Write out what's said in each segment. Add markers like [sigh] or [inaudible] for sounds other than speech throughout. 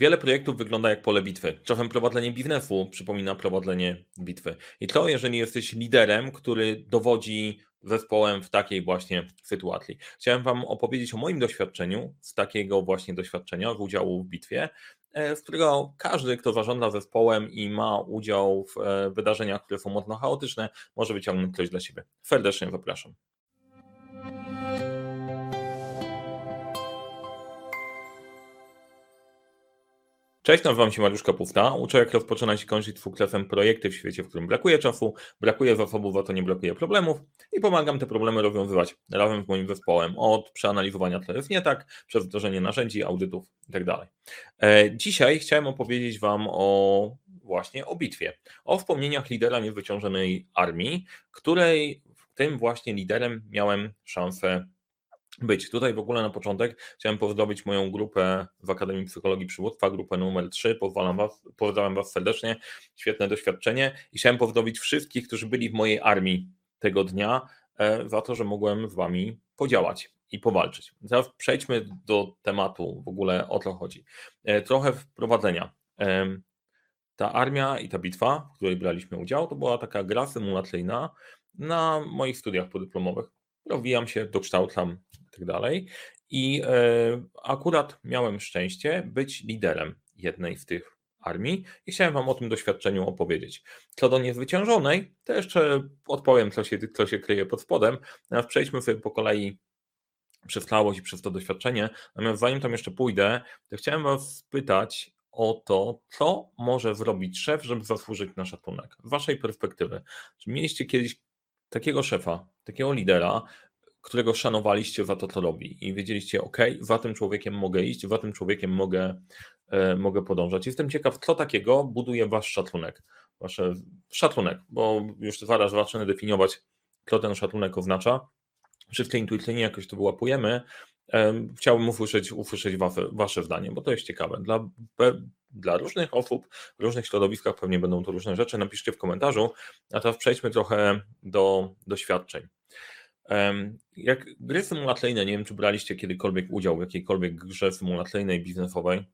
Wiele projektów wygląda jak pole bitwy. Czasem prowadzenie biznesu przypomina prowadzenie bitwy. I to, jeżeli jesteś liderem, który dowodzi zespołem w takiej właśnie sytuacji. Chciałem Wam opowiedzieć o moim doświadczeniu z takiego właśnie doświadczenia, w udziału w bitwie, e, z którego każdy, kto zarządza zespołem i ma udział w e, wydarzeniach, które są mocno chaotyczne, może wyciągnąć coś dla siebie. Serdecznie zapraszam. Cześć, nazywam się Mariusz Kapufta. Uczę, jak rozpoczynać i kończyć fuklesem projekty w świecie, w którym brakuje czasu, brakuje zasobów, a to nie brakuje problemów i pomagam te problemy rozwiązywać razem z moim zespołem od przeanalizowania, co jest nie tak, przez wdrożenie narzędzi, audytów itd. Tak e, dzisiaj chciałem opowiedzieć Wam o właśnie o bitwie, o wspomnieniach lidera niewyciążonej armii, której tym właśnie liderem miałem szansę być. Tutaj w ogóle na początek chciałem pozdrowić moją grupę w Akademii Psychologii Przywództwa, grupę numer 3. Pozwalam was, pozdrawiam Was serdecznie, świetne doświadczenie i chciałem pozdrowić wszystkich, którzy byli w mojej armii tego dnia e, za to, że mogłem z Wami podziałać i powalczyć. Teraz przejdźmy do tematu w ogóle o co chodzi. E, trochę wprowadzenia. Ta armia i ta bitwa, w której braliśmy udział, to była taka gra symulacyjna na moich studiach podyplomowych. Rozwijam się, dokształcam tak dalej. I e, akurat miałem szczęście być liderem jednej z tych armii i chciałem Wam o tym doświadczeniu opowiedzieć. Co do niezwyciężonej, to jeszcze odpowiem, co się, co się kryje pod spodem. Natomiast przejdźmy sobie po kolei przez całość i przez to doświadczenie. Natomiast zanim tam jeszcze pójdę, to chciałem Was spytać o to, co może zrobić szef, żeby zasłużyć na szacunek. Z Waszej perspektywy. Czy mieliście kiedyś takiego szefa, takiego lidera, którego szanowaliście za to, co robi i wiedzieliście, ok, za tym człowiekiem mogę iść, za tym człowiekiem mogę, e, mogę podążać. Jestem ciekaw, co takiego buduje wasz szacunek, wasz szacunek, bo już zaraz zacznę definiować, co ten szacunek oznacza. Wszyscy intuicyjnie jakoś to wyłapujemy. E, chciałbym usłyszeć, usłyszeć wasze, wasze zdanie, bo to jest ciekawe. Dla, dla różnych osób, w różnych środowiskach pewnie będą to różne rzeczy. Napiszcie w komentarzu. A teraz przejdźmy trochę do doświadczeń. Jak gry symulacyjne, nie wiem, czy braliście kiedykolwiek udział w jakiejkolwiek grze symulacyjnej, biznesowej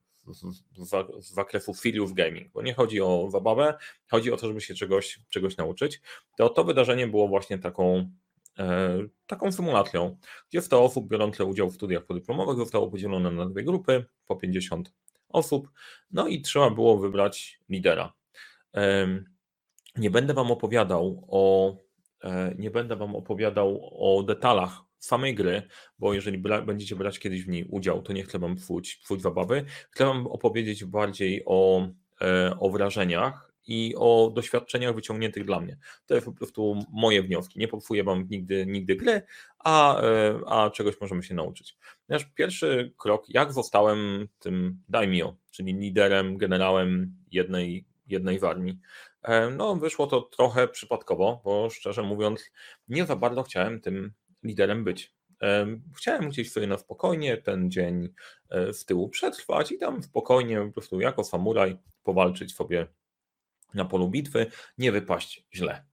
z zakresu serious gaming, bo nie chodzi o zabawę, chodzi o to, żeby się czegoś, czegoś nauczyć, to to wydarzenie było właśnie taką, e, taką symulacją, gdzie 100 osób biorące udział w studiach podyplomowych zostało podzielone na dwie grupy, po 50 osób, no i trzeba było wybrać lidera. Nie będę Wam opowiadał o E, nie będę Wam opowiadał o detalach samej gry, bo jeżeli bra będziecie brać kiedyś w niej udział, to nie chcę Wam psuć, psuć zabawy. Chcę Wam opowiedzieć bardziej o, e, o wrażeniach i o doświadczeniach wyciągniętych dla mnie. To jest po prostu moje wnioski. Nie popsuję Wam nigdy, nigdy gry, a, e, a czegoś możemy się nauczyć. Nasz pierwszy krok, jak zostałem tym daimio, czyli liderem, generałem jednej, jednej z armii. E, no, wyszło to trochę przypadkowo, bo szczerze mówiąc, nie za bardzo chciałem tym liderem być. E, chciałem gdzieś sobie na spokojnie ten dzień e, z tyłu przetrwać i tam spokojnie po prostu jako samuraj powalczyć sobie na polu bitwy, nie wypaść źle.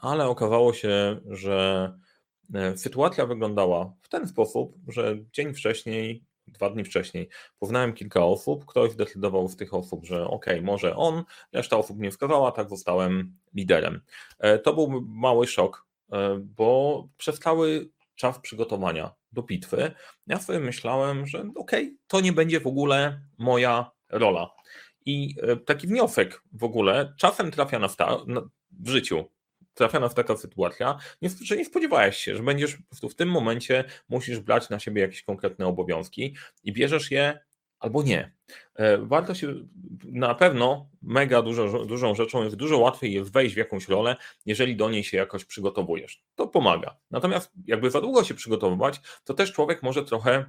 Ale okazało się, że sytuacja wyglądała w ten sposób, że dzień wcześniej dwa dni wcześniej poznałem kilka osób, ktoś zdecydował z tych osób, że ok, może on, reszta osób nie wskazała, tak zostałem liderem. E, to był mały szok, e, bo przez cały czas przygotowania do bitwy ja sobie myślałem, że ok, to nie będzie w ogóle moja rola. I e, taki wniosek w ogóle czasem trafia na w życiu, trafia nas taka sytuacja, że nie spodziewałeś się, że będziesz po prostu w tym momencie musisz brać na siebie jakieś konkretne obowiązki i bierzesz je albo nie. E, warto się, na pewno mega dużo, dużą rzeczą jest, dużo łatwiej jest wejść w jakąś rolę, jeżeli do niej się jakoś przygotowujesz. To pomaga. Natomiast jakby za długo się przygotowywać, to też człowiek może trochę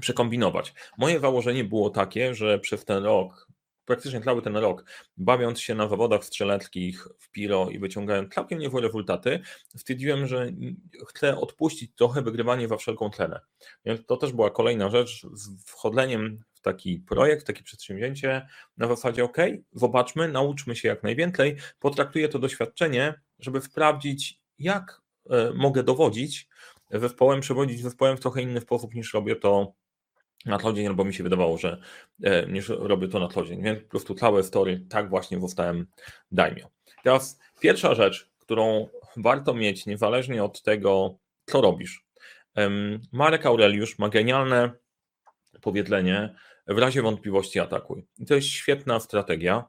przekombinować. Moje założenie było takie, że przez ten rok praktycznie cały ten rok, bawiąc się na zawodach strzeleckich w Piro i wyciągając całkiem niezłe rezultaty, stwierdziłem, że chcę odpuścić trochę wygrywanie za wszelką cenę. Więc to też była kolejna rzecz z wchodzeniem w taki projekt, takie przedsięwzięcie na zasadzie OK, zobaczmy, nauczmy się jak najwięcej, potraktuję to doświadczenie, żeby sprawdzić, jak e, mogę dowodzić zespołem, przewodzić zespołem w trochę inny sposób niż robię to na co dzień, albo mi się wydawało, że e, niż robię to na co dzień. Więc po prostu całe story, tak właśnie zostałem daimio. Teraz pierwsza rzecz, którą warto mieć niezależnie od tego, co robisz. Marek Aureliusz ma genialne powiedzenie, w razie wątpliwości atakuj. I to jest świetna strategia.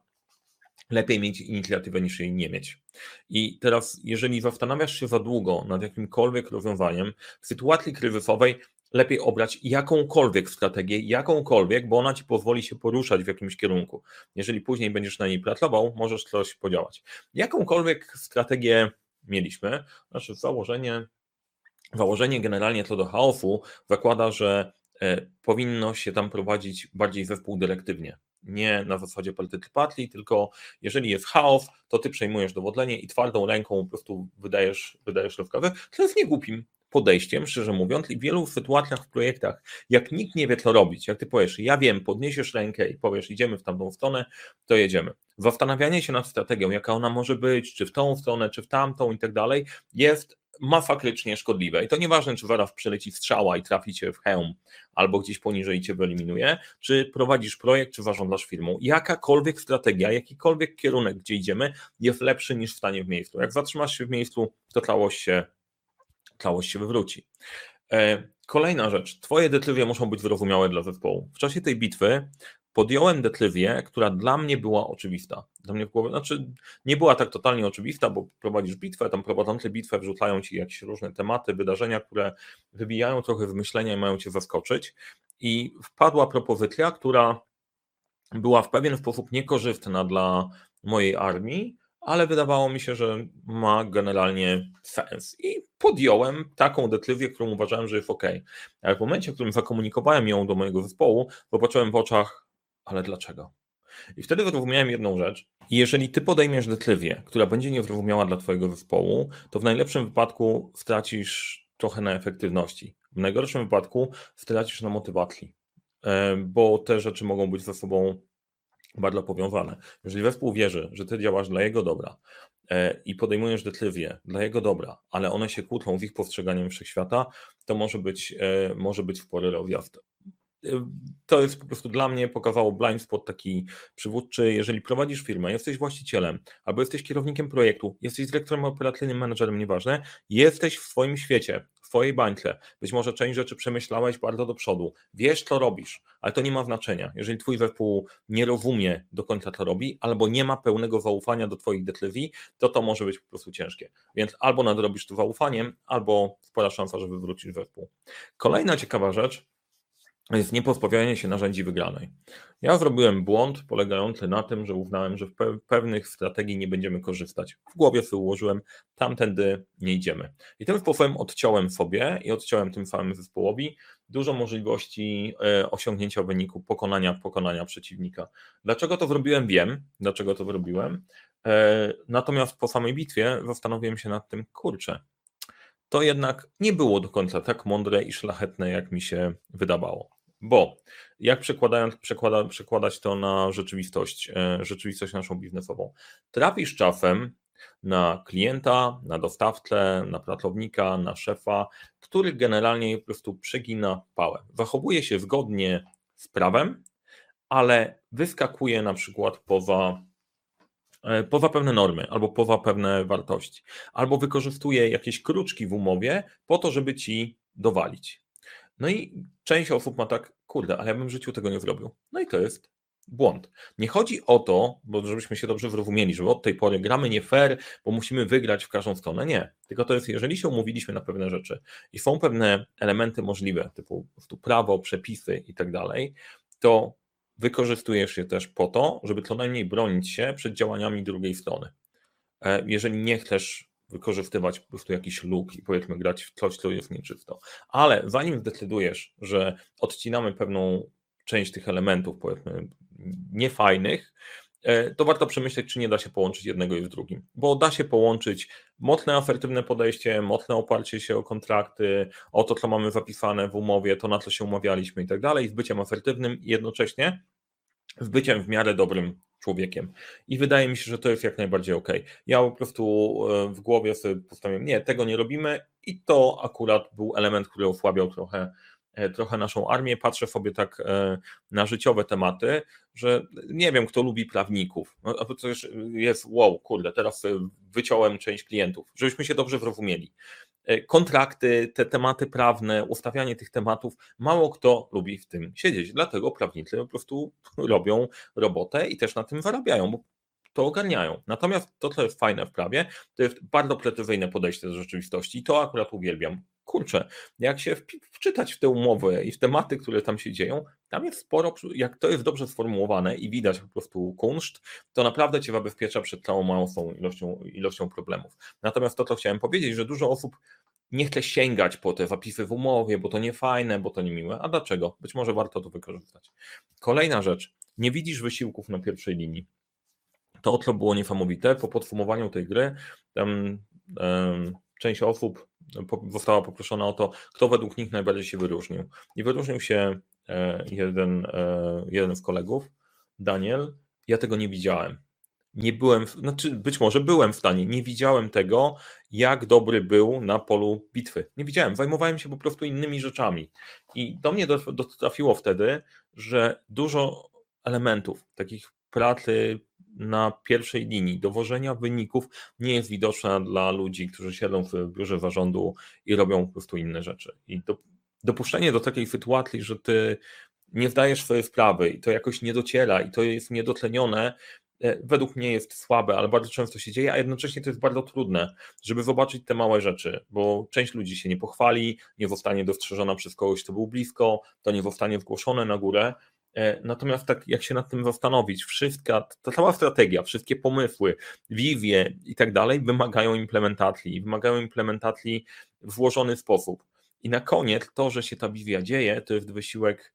Lepiej mieć inicjatywę niż jej nie mieć. I teraz, jeżeli zastanawiasz się za długo nad jakimkolwiek rozwiązaniem, w sytuacji kryzysowej lepiej obrać jakąkolwiek strategię, jakąkolwiek, bo ona ci pozwoli się poruszać w jakimś kierunku. Jeżeli później będziesz na niej pracował, możesz coś podziałać. Jakąkolwiek strategię mieliśmy, znaczy założenie, założenie generalnie co do chaosu zakłada, że e, powinno się tam prowadzić bardziej zespół dyrektywnie. Nie na zasadzie partycypacji, tylko jeżeli jest chaos, to ty przejmujesz dowodzenie i twardą ręką po prostu wydajesz, wydajesz rozkazy, co jest niegłupim podejściem, szczerze mówiąc, i w wielu sytuacjach w projektach, jak nikt nie wie, co robić, jak ty powiesz, ja wiem, podniesiesz rękę i powiesz, idziemy w tamtą stronę, to jedziemy. Zastanawianie się nad strategią, jaka ona może być, czy w tą stronę, czy w tamtą i tak dalej, jest masakrycznie szkodliwe. I to nieważne, czy zaraz przyleci strzała i trafi cię w hełm, albo gdzieś poniżej cię wyeliminuje, czy prowadzisz projekt, czy zarządzasz firmą. Jakakolwiek strategia, jakikolwiek kierunek, gdzie idziemy, jest lepszy niż stanie w miejscu. Jak zatrzymasz się w miejscu, to całość się całość się wywróci. E, kolejna rzecz. Twoje decyzje muszą być wyrozumiałe dla zespołu. W czasie tej bitwy podjąłem decyzję, która dla mnie była oczywista. Dla mnie w głowie, znaczy nie była tak totalnie oczywista, bo prowadzisz bitwę, tam prowadzący bitwę wrzucają ci jakieś różne tematy, wydarzenia, które wybijają trochę wymyślenia i mają cię zaskoczyć. I wpadła propozycja, która była w pewien sposób niekorzystna dla mojej armii, ale wydawało mi się, że ma generalnie sens. I podjąłem taką decyzję, którą uważałem, że jest ok. Ale w momencie, w którym zakomunikowałem ją do mojego zespołu, popatrzyłem w oczach, ale dlaczego? I wtedy zrozumiałem jedną rzecz. Jeżeli ty podejmiesz decyzję, która będzie niezrozumiała dla twojego zespołu, to w najlepszym wypadku stracisz trochę na efektywności. W najgorszym wypadku stracisz na motywacji, e, bo te rzeczy mogą być ze sobą bardzo powiązane. Jeżeli zespół wierzy, że ty działasz dla jego dobra e, i podejmujesz decyzje dla jego dobra, ale one się kłócą z ich postrzeganiem wszechświata, to może być, e, może być spory rozjazd. E, to jest po prostu dla mnie pokazało blind spot taki przywódczy. Jeżeli prowadzisz firmę, jesteś właścicielem, albo jesteś kierownikiem projektu, jesteś dyrektorem operacyjnym, menedżerem, nieważne, jesteś w swoim świecie, twojej bańce. Być może część rzeczy przemyślałeś bardzo do przodu. Wiesz, co robisz, ale to nie ma znaczenia. Jeżeli twój zespół nie rozumie do końca, co robi, albo nie ma pełnego zaufania do twoich decyzji, to to może być po prostu ciężkie. Więc albo nadrobisz to zaufaniem, albo spora szansa, że wywrócisz zespół. Kolejna ciekawa rzecz, jest niepozbawianie się narzędzi wygranej. Ja zrobiłem błąd polegający na tym, że uznałem, że w pewnych strategii nie będziemy korzystać. W głowie sobie ułożyłem, tamtędy nie idziemy. I tym sposobem odciąłem sobie i odciąłem tym samym zespołowi dużo możliwości e, osiągnięcia wyniku, pokonania, pokonania przeciwnika. Dlaczego to zrobiłem? Wiem, dlaczego to zrobiłem. E, natomiast po samej bitwie zastanowiłem się nad tym, kurczę, to jednak nie było do końca tak mądre i szlachetne, jak mi się wydawało. Bo jak przekładając, przekłada, przekładać to na rzeczywistość, e, rzeczywistość naszą biznesową? Trafisz czasem na klienta, na dostawcę, na pracownika, na szefa, który generalnie po prostu przegina pałę. Zachowuje się zgodnie z prawem, ale wyskakuje na przykład poza, e, poza pewne normy albo poza pewne wartości, albo wykorzystuje jakieś kruczki w umowie po to, żeby ci dowalić. No i część osób ma tak, kurde, ale ja bym w życiu tego nie zrobił. No i to jest błąd. Nie chodzi o to, bo żebyśmy się dobrze zrozumieli, że od tej pory gramy nie fair, bo musimy wygrać w każdą stronę. Nie. Tylko to jest, jeżeli się umówiliśmy na pewne rzeczy i są pewne elementy możliwe, typu prawo, przepisy i tak dalej, to wykorzystujesz je też po to, żeby co najmniej bronić się przed działaniami drugiej strony. E, jeżeli nie chcesz wykorzystywać po prostu jakiś luk i powiedzmy grać w coś, co jest nieczysto. Ale zanim zdecydujesz, że odcinamy pewną część tych elementów, powiedzmy, niefajnych, e, to warto przemyśleć, czy nie da się połączyć jednego i z drugim. Bo da się połączyć mocne, asertywne podejście, mocne oparcie się o kontrakty, o to, co mamy zapisane w umowie, to na co się umawialiśmy i tak dalej, z byciem asertywnym i jednocześnie z byciem w miarę dobrym człowiekiem. I wydaje mi się, że to jest jak najbardziej ok. Ja po prostu e, w głowie sobie postawiłem, nie, tego nie robimy i to akurat był element, który osłabiał trochę e, trochę naszą armię, patrzę sobie tak e, na życiowe tematy, że nie wiem, kto lubi prawników. No, a to też jest, wow, kurde, teraz wyciąłem część klientów, żebyśmy się dobrze zrozumieli. Kontrakty, te tematy prawne, ustawianie tych tematów, mało kto lubi w tym siedzieć. Dlatego prawnicy po prostu [laughs] robią robotę i też na tym zarabiają, bo to ogarniają. Natomiast to, co jest fajne w prawie, to jest bardzo precyzyjne podejście do rzeczywistości i to akurat uwielbiam. Kurczę, jak się wczytać w te umowy i w tematy, które tam się dzieją, tam jest sporo, jak to jest dobrze sformułowane i widać po prostu kunszt, to naprawdę cię zabezpiecza przed całą małą ilością, ilością problemów. Natomiast to, co chciałem powiedzieć, że dużo osób nie chce sięgać po te zapisy w umowie, bo to nie fajne, bo to nie miłe. A dlaczego? Być może warto to wykorzystać. Kolejna rzecz. Nie widzisz wysiłków na pierwszej linii to, co było niesamowite, po podsumowaniu tej gry, tam, um, część osób została poproszona o to, kto według nich najbardziej się wyróżnił. I wyróżnił się e, jeden, e, jeden z kolegów, Daniel. Ja tego nie widziałem. Nie byłem, znaczy być może byłem w stanie, nie widziałem tego, jak dobry był na polu bitwy. Nie widziałem, zajmowałem się po prostu innymi rzeczami. I do mnie dotrafiło wtedy, że dużo elementów, takich pracy na pierwszej linii dowożenia wyników nie jest widoczna dla ludzi, którzy siedzą w biurze zarządu i robią po prostu inne rzeczy. I do, dopuszczenie do takiej sytuacji, że ty nie zdajesz swojej sprawy i to jakoś nie dociera i to jest niedotlenione, e, według mnie jest słabe, ale bardzo często się dzieje, a jednocześnie to jest bardzo trudne, żeby zobaczyć te małe rzeczy, bo część ludzi się nie pochwali, nie zostanie dostrzeżona przez kogoś, kto był blisko, to nie zostanie zgłoszone na górę, natomiast tak jak się nad tym zastanowić, wszystka, ta cała strategia, wszystkie pomysły, wizje i tak dalej wymagają implementacji, wymagają implementacji w złożony sposób. I na koniec to, że się ta wizja dzieje, to jest wysiłek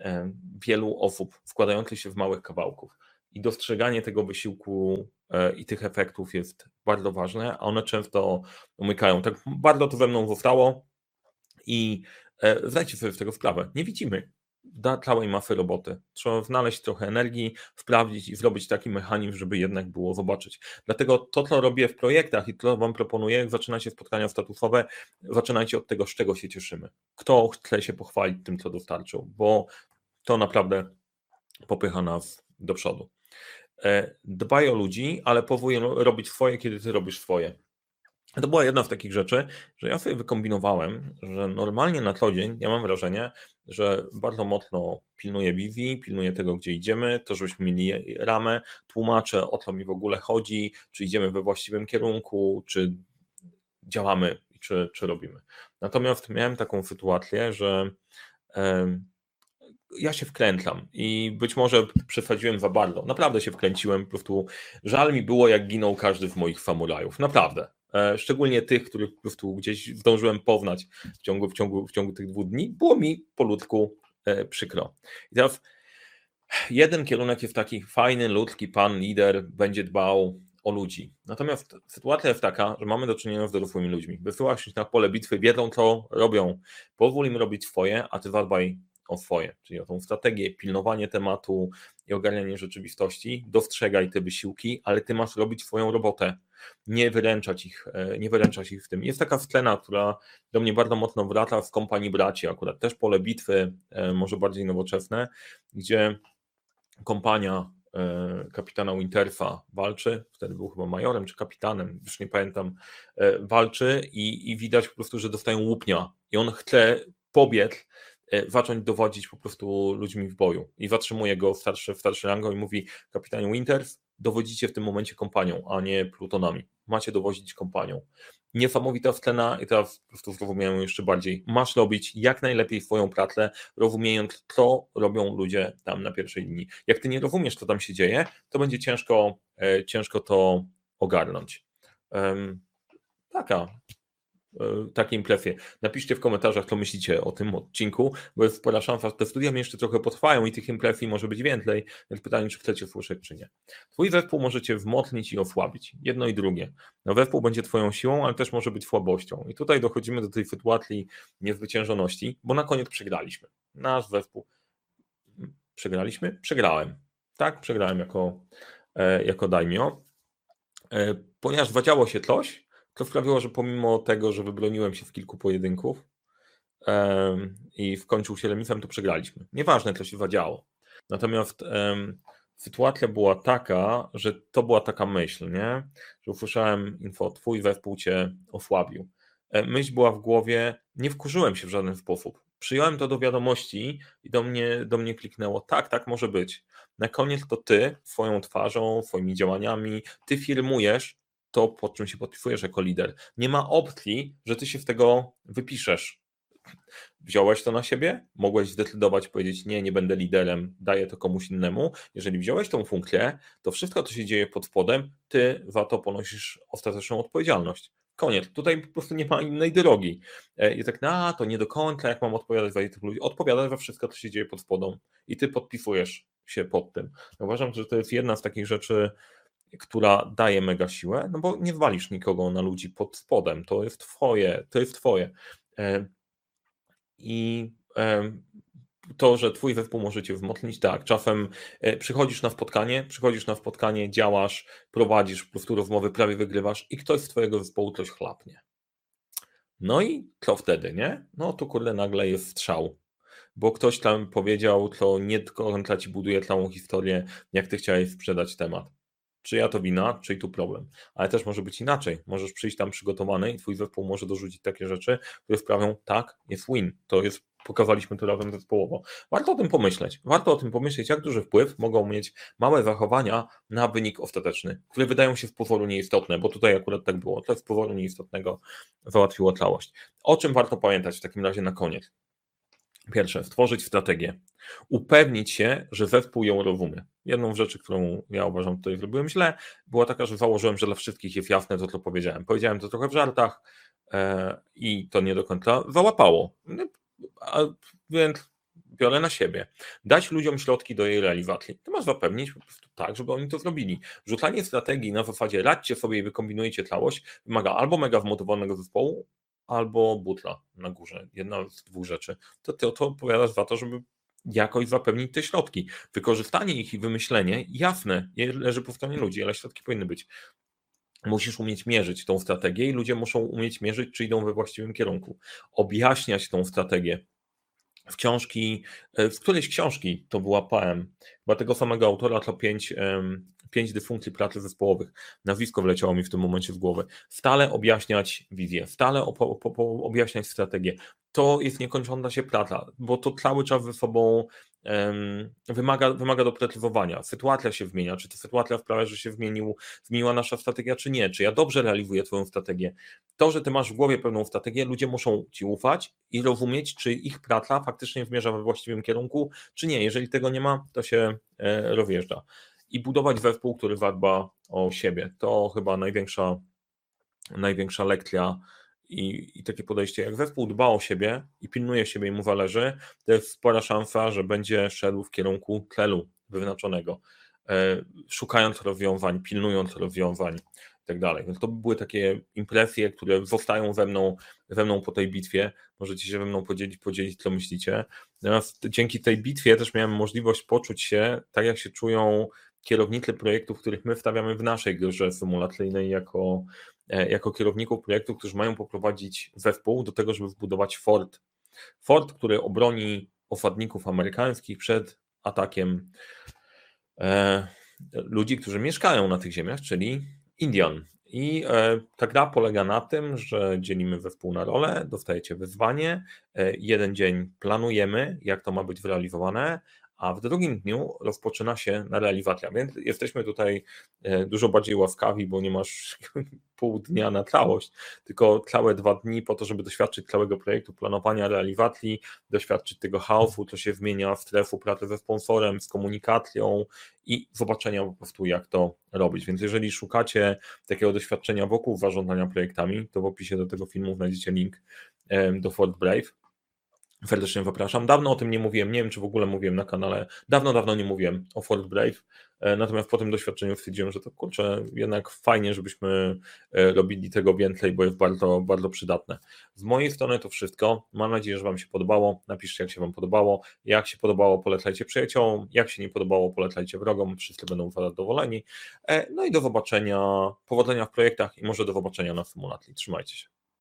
e, wielu osób składających się w małych kawałków. I dostrzeganie tego wysiłku e, i tych efektów jest bardzo ważne, a one często umykają. Tak bardzo to we mną zostało i zdajcie sobie z tego sprawę. Nie widzimy da całej masy roboty. Trzeba znaleźć trochę energii, sprawdzić i zrobić taki mechanizm, żeby jednak było zobaczyć. Dlatego to, co robię w projektach i to Wam proponuję, jak zaczynacie spotkania statusowe, zaczynajcie od tego, z czego się cieszymy. Kto chce się pochwalić tym, co dostarczył, bo to naprawdę popycha nas do przodu. E, dbaj o ludzi, ale powój robić swoje, kiedy Ty robisz swoje. To była jedna z takich rzeczy, że ja sobie wykombinowałem, że normalnie na co dzień ja mam wrażenie, że bardzo mocno pilnuję Vivi, pilnuję tego, gdzie idziemy, to żebyśmy mieli ramę, tłumaczę o co mi w ogóle chodzi, czy idziemy we właściwym kierunku, czy działamy, czy, czy robimy. Natomiast miałem taką sytuację, że ja się wkręcam i być może przesadziłem za bardzo. Naprawdę się wkręciłem, po prostu żal mi było, jak ginął każdy z moich samurajów. Naprawdę. E, szczególnie tych, których prostu gdzieś zdążyłem poznać w ciągu, w ciągu, w ciągu tych dwóch dni, było mi po ludzku e, przykro. I teraz jeden kierunek jest taki fajny, ludzki pan, lider będzie dbał o ludzi. Natomiast sytuacja jest taka, że mamy do czynienia z dorosłymi ludźmi. Wysyłasz ich na pole bitwy, wiedzą co robią, pozwól im robić swoje, a ty zadbaj o swoje, czyli o tą strategię, pilnowanie tematu i ogarnianie rzeczywistości, dostrzegaj te wysiłki, ale ty masz robić swoją robotę, nie wyręczać ich, e, nie wyręczać ich w tym. Jest taka scena, która do mnie bardzo mocno wraca z kompanii braci, akurat też pole bitwy, e, może bardziej nowoczesne, gdzie kompania e, kapitana Winterfa walczy, wtedy był chyba majorem czy kapitanem, już nie pamiętam, walczy i, i widać po prostu, że dostają łupnia. I on chce pobiec zacząć dowodzić po prostu ludźmi w boju. I zatrzymuje go starszy, starszy rango i mówi, kapitanie Winters, dowodzicie w tym momencie kompanią, a nie plutonami. Macie dowodzić kompanią. Niesamowita scena i teraz po prostu zrozumiałem jeszcze bardziej. Masz robić jak najlepiej swoją pracę, rozumiejąc, co robią ludzie tam na pierwszej linii. Jak ty nie rozumiesz, co tam się dzieje, to będzie ciężko, e, ciężko to ogarnąć. Um, taka E, takiej impresje. Napiszcie w komentarzach, co myślicie o tym odcinku, bo jest spora szansa, że te studia mi jeszcze trochę potrwają i tych impresji może być więcej, więc pytanie, czy chcecie słyszeć, czy nie. Twój zespół możecie wzmocnić i osłabić, jedno i drugie. No, zespół będzie twoją siłą, ale też może być słabością. I tutaj dochodzimy do tej sytuacji niezwyciężoności, bo na koniec przegraliśmy. Nasz zespół przegraliśmy? Przegrałem. Tak, przegrałem jako, e, jako daimio. E, ponieważ zadziało się coś, to sprawiło, że pomimo tego, że wybroniłem się w kilku pojedynków, i wkończył się remisem, to przegraliśmy. Nieważne, co się zadziało. Natomiast sytuacja była taka, że to była taka myśl, nie? że usłyszałem info, twój zespół cię osłabił. E, myśl była w głowie, nie wkurzyłem się w żaden sposób. Przyjąłem to do wiadomości i do mnie, do mnie kliknęło, tak, tak może być. Na koniec to ty, swoją twarzą, swoimi działaniami, ty firmujesz to, pod czym się podpisujesz jako lider. Nie ma opcji, że ty się w tego wypiszesz. Wziąłeś to na siebie? Mogłeś zdecydować, powiedzieć: Nie, nie będę liderem, daję to komuś innemu. Jeżeli wziąłeś tą funkcję, to wszystko, co się dzieje pod spodem, ty za to ponosisz ostateczną odpowiedzialność. Koniec. Tutaj po prostu nie ma innej drogi. E, I tak, na to nie do końca, jak mam odpowiadać za tych ludzi. Odpowiadaj za wszystko, co się dzieje pod spodem i ty podpisujesz się pod tym. Uważam, że to jest jedna z takich rzeczy, która daje mega siłę, no bo nie walisz nikogo na ludzi pod spodem. To jest twoje, to jest twoje. E, I to, że twój zespół może cię wzmocnić, tak, czasem e, przychodzisz na spotkanie, przychodzisz na spotkanie, działasz, prowadzisz po prostu rozmowy, prawie wygrywasz i ktoś z twojego zespołu coś chlapnie. No i co wtedy, nie? No to kurde nagle jest strzał, bo ktoś tam powiedział, to nie tylko ci buduje całą historię, jak ty chciałeś sprzedać temat. Czy ja to wina, czy tu problem. Ale też może być inaczej. Możesz przyjść tam przygotowany i twój zespół może dorzucić takie rzeczy, które sprawią, tak, jest win. To jest pokazaliśmy to razem zespołowo. Warto o tym pomyśleć. Warto o tym pomyśleć, jak duży wpływ mogą mieć małe zachowania na wynik ostateczny, które wydają się w poworu nieistotne, bo tutaj akurat tak było. To z poworu nieistotnego załatwiło całość. O czym warto pamiętać w takim razie na koniec? Pierwsze, stworzyć strategię. Upewnić się, że zespół ją rozumie. Jedną z rzeczy, którą ja uważam tutaj zrobiłem źle, była taka, że założyłem, że dla wszystkich jest jasne to, co powiedziałem. Powiedziałem to trochę w żartach e, i to nie do końca załapało. A, więc biorę na siebie. Dać ludziom środki do jej realizacji. To masz zapewnić po prostu tak, żeby oni to zrobili. Rzucanie strategii na zasadzie radźcie sobie i wykombinujecie całość wymaga albo mega wmotowanego zespołu, albo butla na górze. Jedna z dwóch rzeczy. To ty to odpowiadasz za to, żeby jakoś zapewnić te środki. Wykorzystanie ich i wymyślenie, jasne, leży po stronie ludzi, ale środki powinny być. Musisz umieć mierzyć tą strategię i ludzie muszą umieć mierzyć, czy idą we właściwym kierunku. Objaśniać tą strategię. W książki, w e, którejś książki to była PM, chyba tego samego autora, to pięć, pięć dysfunkcji pracy zespołowych. Nazwisko wleciało mi w tym momencie w głowę. Stale objaśniać wizję, stale objaśniać strategię. To jest niekończąca się praca, bo to cały czas ze sobą wymaga, wymaga doprecyzowania. Sytuacja się zmienia, czy ta sytuacja sprawia, że się zmienił, zmieniła nasza strategia, czy nie, czy ja dobrze realizuję Twoją strategię. To, że Ty masz w głowie pewną strategię, ludzie muszą Ci ufać i rozumieć, czy ich praca faktycznie zmierza we właściwym kierunku, czy nie. Jeżeli tego nie ma, to się e, rozjeżdża. I budować zespół, który zadba o siebie. To chyba największa, największa lekcja i, i takie podejście, jak zespół dba o siebie i pilnuje siebie i mu zależy, to jest spora szansa, że będzie szedł w kierunku celu wyznaczonego, e, szukając rozwiązań, pilnując rozwiązań tak dalej. Więc to były takie impresje, które zostają ze mną, ze mną po tej bitwie. Możecie się ze mną podzielić, podzielić, co myślicie. Natomiast dzięki tej bitwie też miałem możliwość poczuć się tak, jak się czują kierownicy projektów, których my wstawiamy w naszej grze symulacyjnej jako E, jako kierowników projektu, którzy mają poprowadzić zespół do tego, żeby wbudować fort. Fort, który obroni osadników amerykańskich przed atakiem e, ludzi, którzy mieszkają na tych ziemiach, czyli Indian. I e, ta gra polega na tym, że dzielimy zespół na rolę, dostajecie wyzwanie, jeden dzień planujemy, jak to ma być zrealizowane, a w drugim dniu rozpoczyna się realizacja. Więc jesteśmy tutaj e, dużo bardziej łaskawi, bo nie masz [laughs] pół dnia na całość, tylko całe dwa dni po to, żeby doświadczyć całego projektu, planowania, realizacji, doświadczyć tego chaosu, co się zmienia w strefu pracy ze sponsorem, z komunikacją i zobaczenia po prostu, jak to robić. Więc jeżeli szukacie takiego doświadczenia wokół zarządzania projektami, to w opisie do tego filmu znajdziecie link do Fort Brave Serdecznie zapraszam. Dawno o tym nie mówiłem, nie wiem czy w ogóle mówiłem na kanale, dawno, dawno nie mówiłem o Fort Brave, e, natomiast po tym doświadczeniu stwierdziłem, że to kurczę, jednak fajnie, żebyśmy e, robili tego więcej, bo jest bardzo, bardzo przydatne. Z mojej strony to wszystko. Mam nadzieję, że Wam się podobało. Napiszcie, jak się Wam podobało. Jak się podobało, polecajcie przyjaciołom. Jak się nie podobało, polecajcie wrogom. Wszyscy będą zadowoleni. E, no i do zobaczenia, powodzenia w projektach i może do zobaczenia na symulacji. Trzymajcie się.